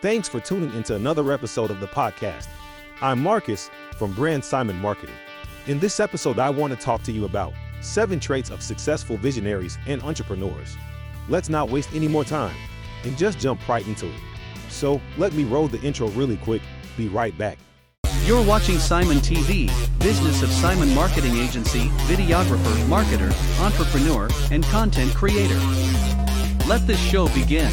Thanks for tuning into another episode of the podcast. I'm Marcus from Brand Simon Marketing. In this episode, I want to talk to you about seven traits of successful visionaries and entrepreneurs. Let's not waste any more time and just jump right into it. So, let me roll the intro really quick. Be right back. You're watching Simon TV, Business of Simon Marketing Agency, videographer, marketer, entrepreneur, and content creator. Let this show begin.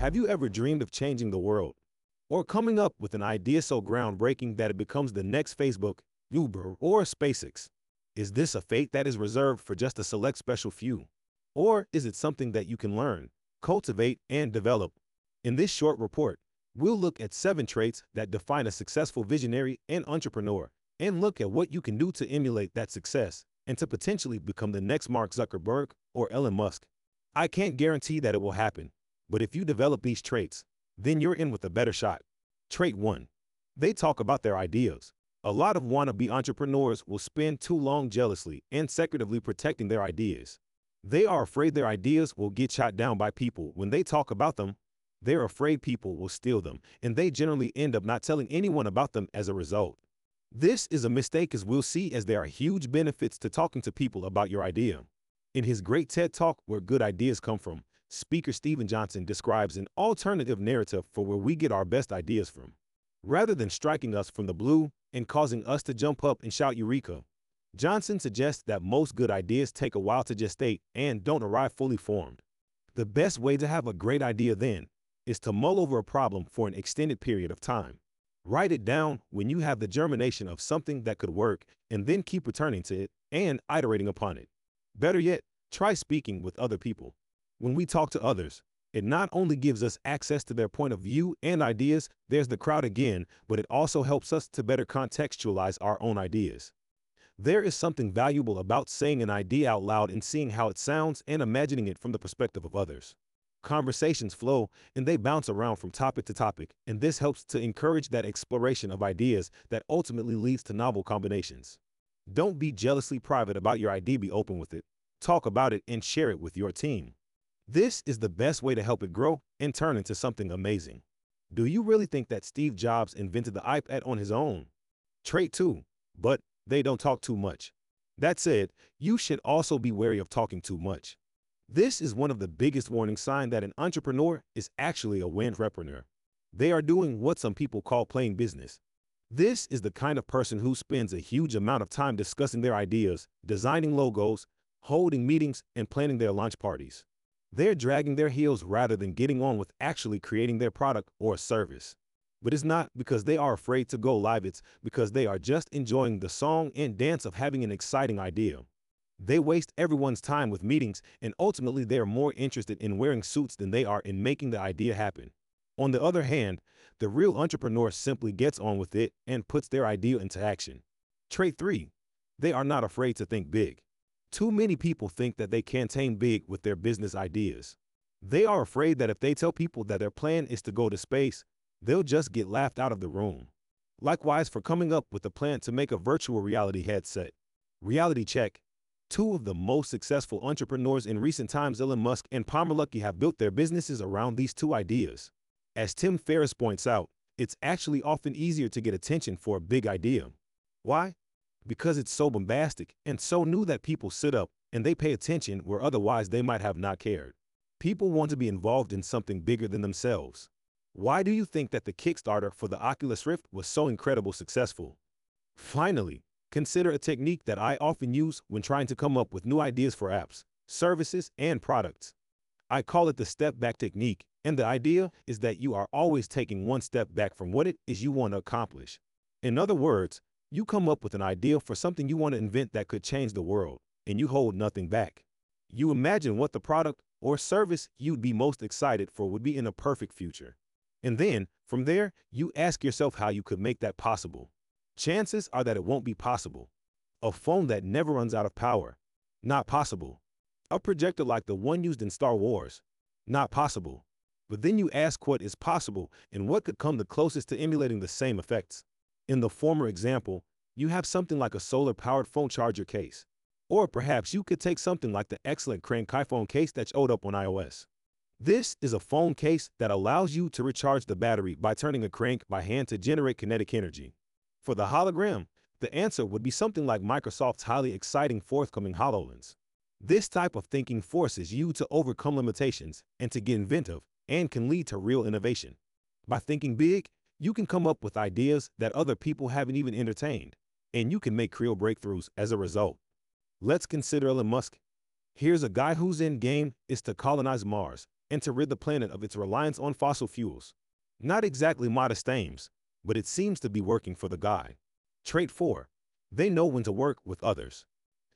Have you ever dreamed of changing the world? Or coming up with an idea so groundbreaking that it becomes the next Facebook, Uber, or SpaceX? Is this a fate that is reserved for just a select special few? Or is it something that you can learn, cultivate, and develop? In this short report, we'll look at seven traits that define a successful visionary and entrepreneur, and look at what you can do to emulate that success and to potentially become the next Mark Zuckerberg or Elon Musk. I can't guarantee that it will happen, but if you develop these traits, then you're in with a better shot. Trait 1. They talk about their ideas. A lot of wannabe entrepreneurs will spend too long jealously and secretively protecting their ideas. They are afraid their ideas will get shot down by people when they talk about them. They're afraid people will steal them, and they generally end up not telling anyone about them as a result. This is a mistake as we'll see as there are huge benefits to talking to people about your idea. In his great TED Talk, Where Good Ideas Come From, Speaker Steven Johnson describes an alternative narrative for where we get our best ideas from. Rather than striking us from the blue and causing us to jump up and shout Eureka, Johnson suggests that most good ideas take a while to gestate and don't arrive fully formed. The best way to have a great idea then is to mull over a problem for an extended period of time. Write it down when you have the germination of something that could work and then keep returning to it and iterating upon it. Better yet, try speaking with other people. When we talk to others, it not only gives us access to their point of view and ideas, there's the crowd again, but it also helps us to better contextualize our own ideas. There is something valuable about saying an idea out loud and seeing how it sounds and imagining it from the perspective of others. Conversations flow and they bounce around from topic to topic, and this helps to encourage that exploration of ideas that ultimately leads to novel combinations. Don't be jealously private about your idea, be open with it. Talk about it and share it with your team. This is the best way to help it grow and turn into something amazing. Do you really think that Steve Jobs invented the iPad on his own? Trait 2, but they don't talk too much. That said, you should also be wary of talking too much. This is one of the biggest warning signs that an entrepreneur is actually a entrepreneur. They are doing what some people call playing business. This is the kind of person who spends a huge amount of time discussing their ideas, designing logos, holding meetings, and planning their launch parties. They're dragging their heels rather than getting on with actually creating their product or service. But it's not because they are afraid to go live, it's because they are just enjoying the song and dance of having an exciting idea. They waste everyone's time with meetings, and ultimately, they are more interested in wearing suits than they are in making the idea happen. On the other hand, the real entrepreneur simply gets on with it and puts their idea into action. Trait 3 They are not afraid to think big. Too many people think that they can't tame big with their business ideas. They are afraid that if they tell people that their plan is to go to space, they'll just get laughed out of the room. Likewise, for coming up with a plan to make a virtual reality headset. Reality check. Two of the most successful entrepreneurs in recent times, Elon Musk and Palmer Luckey, have built their businesses around these two ideas. As Tim Ferriss points out, it's actually often easier to get attention for a big idea. Why? Because it's so bombastic and so new that people sit up and they pay attention where otherwise they might have not cared. People want to be involved in something bigger than themselves. Why do you think that the Kickstarter for the Oculus Rift was so incredible successful? Finally, consider a technique that I often use when trying to come up with new ideas for apps, services, and products. I call it the step back technique, and the idea is that you are always taking one step back from what it is you want to accomplish. In other words, you come up with an idea for something you want to invent that could change the world, and you hold nothing back. You imagine what the product or service you'd be most excited for would be in a perfect future. And then, from there, you ask yourself how you could make that possible. Chances are that it won't be possible. A phone that never runs out of power. Not possible. A projector like the one used in Star Wars. Not possible. But then you ask what is possible and what could come the closest to emulating the same effects. In the former example, you have something like a solar-powered phone charger case. Or perhaps you could take something like the excellent Crane iPhone case that showed up on iOS. This is a phone case that allows you to recharge the battery by turning a crank by hand to generate kinetic energy. For the hologram, the answer would be something like Microsoft's highly exciting forthcoming HoloLens. This type of thinking forces you to overcome limitations and to get inventive and can lead to real innovation. By thinking big, you can come up with ideas that other people haven't even entertained, and you can make real breakthroughs as a result. Let's consider Elon Musk. Here's a guy whose end game is to colonize Mars and to rid the planet of its reliance on fossil fuels. Not exactly modest aims, but it seems to be working for the guy. Trait 4. They know when to work with others.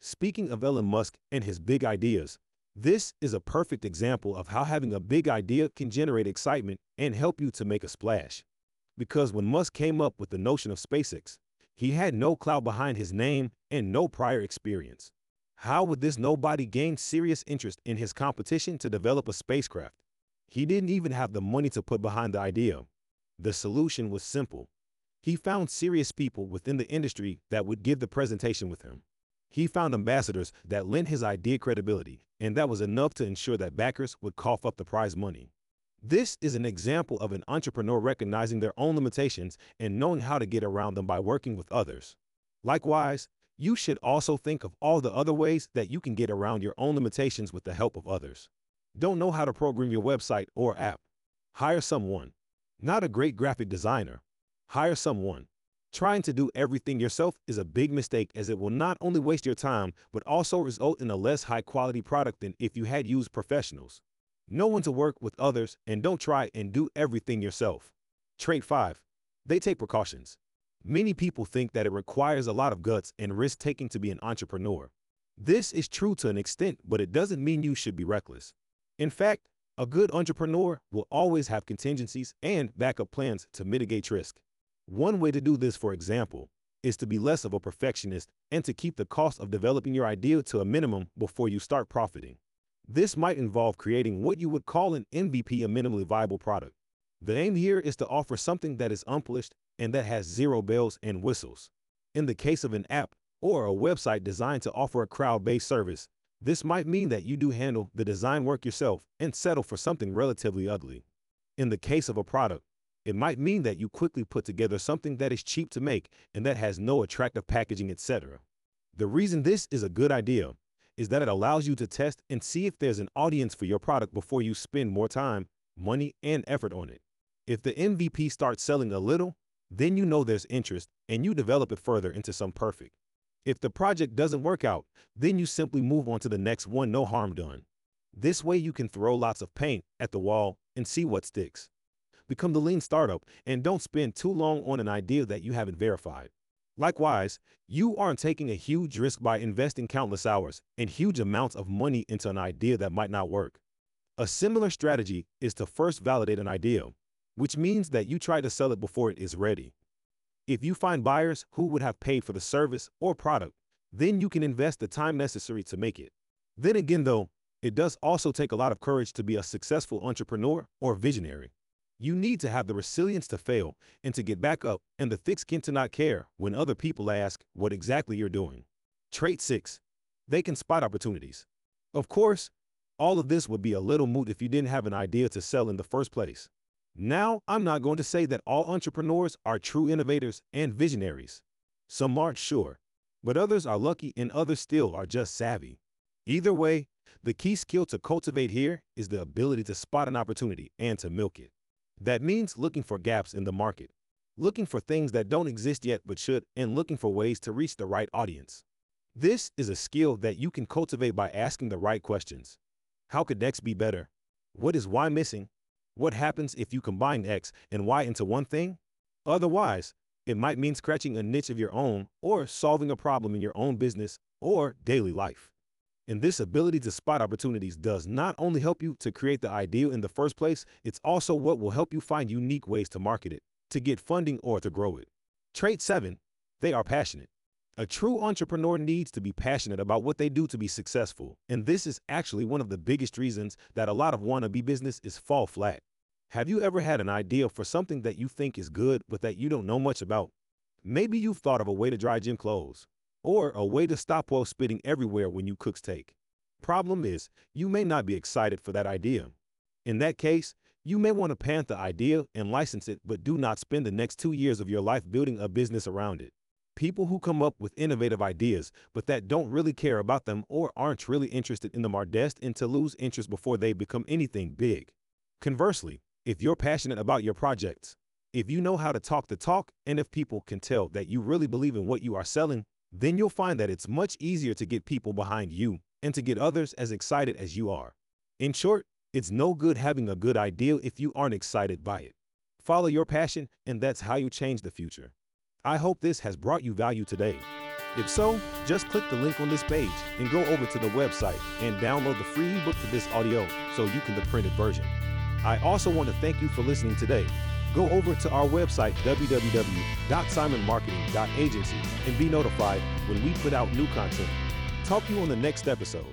Speaking of Elon Musk and his big ideas, this is a perfect example of how having a big idea can generate excitement and help you to make a splash. Because when Musk came up with the notion of SpaceX, he had no clout behind his name and no prior experience. How would this nobody gain serious interest in his competition to develop a spacecraft? He didn't even have the money to put behind the idea. The solution was simple. He found serious people within the industry that would give the presentation with him. He found ambassadors that lent his idea credibility, and that was enough to ensure that backers would cough up the prize money. This is an example of an entrepreneur recognizing their own limitations and knowing how to get around them by working with others. Likewise, you should also think of all the other ways that you can get around your own limitations with the help of others. Don't know how to program your website or app? Hire someone. Not a great graphic designer, Hire someone. Trying to do everything yourself is a big mistake as it will not only waste your time, but also result in a less high quality product than if you had used professionals. Know when to work with others and don't try and do everything yourself. Trait 5. They take precautions. Many people think that it requires a lot of guts and risk taking to be an entrepreneur. This is true to an extent, but it doesn't mean you should be reckless. In fact, a good entrepreneur will always have contingencies and backup plans to mitigate risk. One way to do this, for example, is to be less of a perfectionist and to keep the cost of developing your idea to a minimum before you start profiting. This might involve creating what you would call an MVP, a minimally viable product. The aim here is to offer something that is unpolished and that has zero bells and whistles. In the case of an app or a website designed to offer a crowd-based service, this might mean that you do handle the design work yourself and settle for something relatively ugly. In the case of a product, it might mean that you quickly put together something that is cheap to make and that has no attractive packaging, etc. The reason this is a good idea is that it allows you to test and see if there's an audience for your product before you spend more time, money, and effort on it. If the MVP starts selling a little, then you know there's interest and you develop it further into some perfect. If the project doesn't work out, then you simply move on to the next one, no harm done. This way you can throw lots of paint at the wall and see what sticks become the lean startup, and don't spend too long on an idea that you haven't verified. Likewise, you aren't taking a huge risk by investing countless hours and huge amounts of money into an idea that might not work. A similar strategy is to first validate an idea, which means that you try to sell it before it is ready. If you find buyers who would have paid for the service or product, then you can invest the time necessary to make it. Then again, though, it does also take a lot of courage to be a successful entrepreneur or visionary. You need to have the resilience to fail and to get back up and the thick skin to not care when other people ask what exactly you're doing. Trait 6. They can spot opportunities. Of course, all of this would be a little moot if you didn't have an idea to sell in the first place. Now, I'm not going to say that all entrepreneurs are true innovators and visionaries. Some aren't sure, but others are lucky and others still are just savvy. Either way, the key skill to cultivate here is the ability to spot an opportunity and to milk it. That means looking for gaps in the market, looking for things that don't exist yet but should, and looking for ways to reach the right audience. This is a skill that you can cultivate by asking the right questions. How could X be better? What is Y missing? What happens if you combine X and Y into one thing? Otherwise, it might mean scratching a niche of your own or solving a problem in your own business or daily life. And this ability to spot opportunities does not only help you to create the ideal in the first place, it's also what will help you find unique ways to market it, to get funding, or to grow it. Trait 7. They are passionate. A true entrepreneur needs to be passionate about what they do to be successful. And this is actually one of the biggest reasons that a lot of wannabe business is fall flat. Have you ever had an idea for something that you think is good but that you don't know much about? Maybe you've thought of a way to dry gym clothes, or a way to stop while spitting everywhere when you cook steak. Problem is, you may not be excited for that idea. In that case, you may want to patent the idea and license it, but do not spend the next two years of your life building a business around it. People who come up with innovative ideas, but that don't really care about them or aren't really interested in them are destined to lose interest before they become anything big. Conversely, if you're passionate about your projects, if you know how to talk the talk, and if people can tell that you really believe in what you are selling, then you'll find that it's much easier to get people behind you and to get others as excited as you are. In short, it's no good having a good idea if you aren't excited by it. Follow your passion, and that's how you change the future. I hope this has brought you value today. If so, just click the link on this page and go over to the website and download the free ebook to this audio so you can the printed version. I also want to thank you for listening today. Go over to our website, www.simonmarketing.agency, and be notified when we put out new content. Talk to you on the next episode.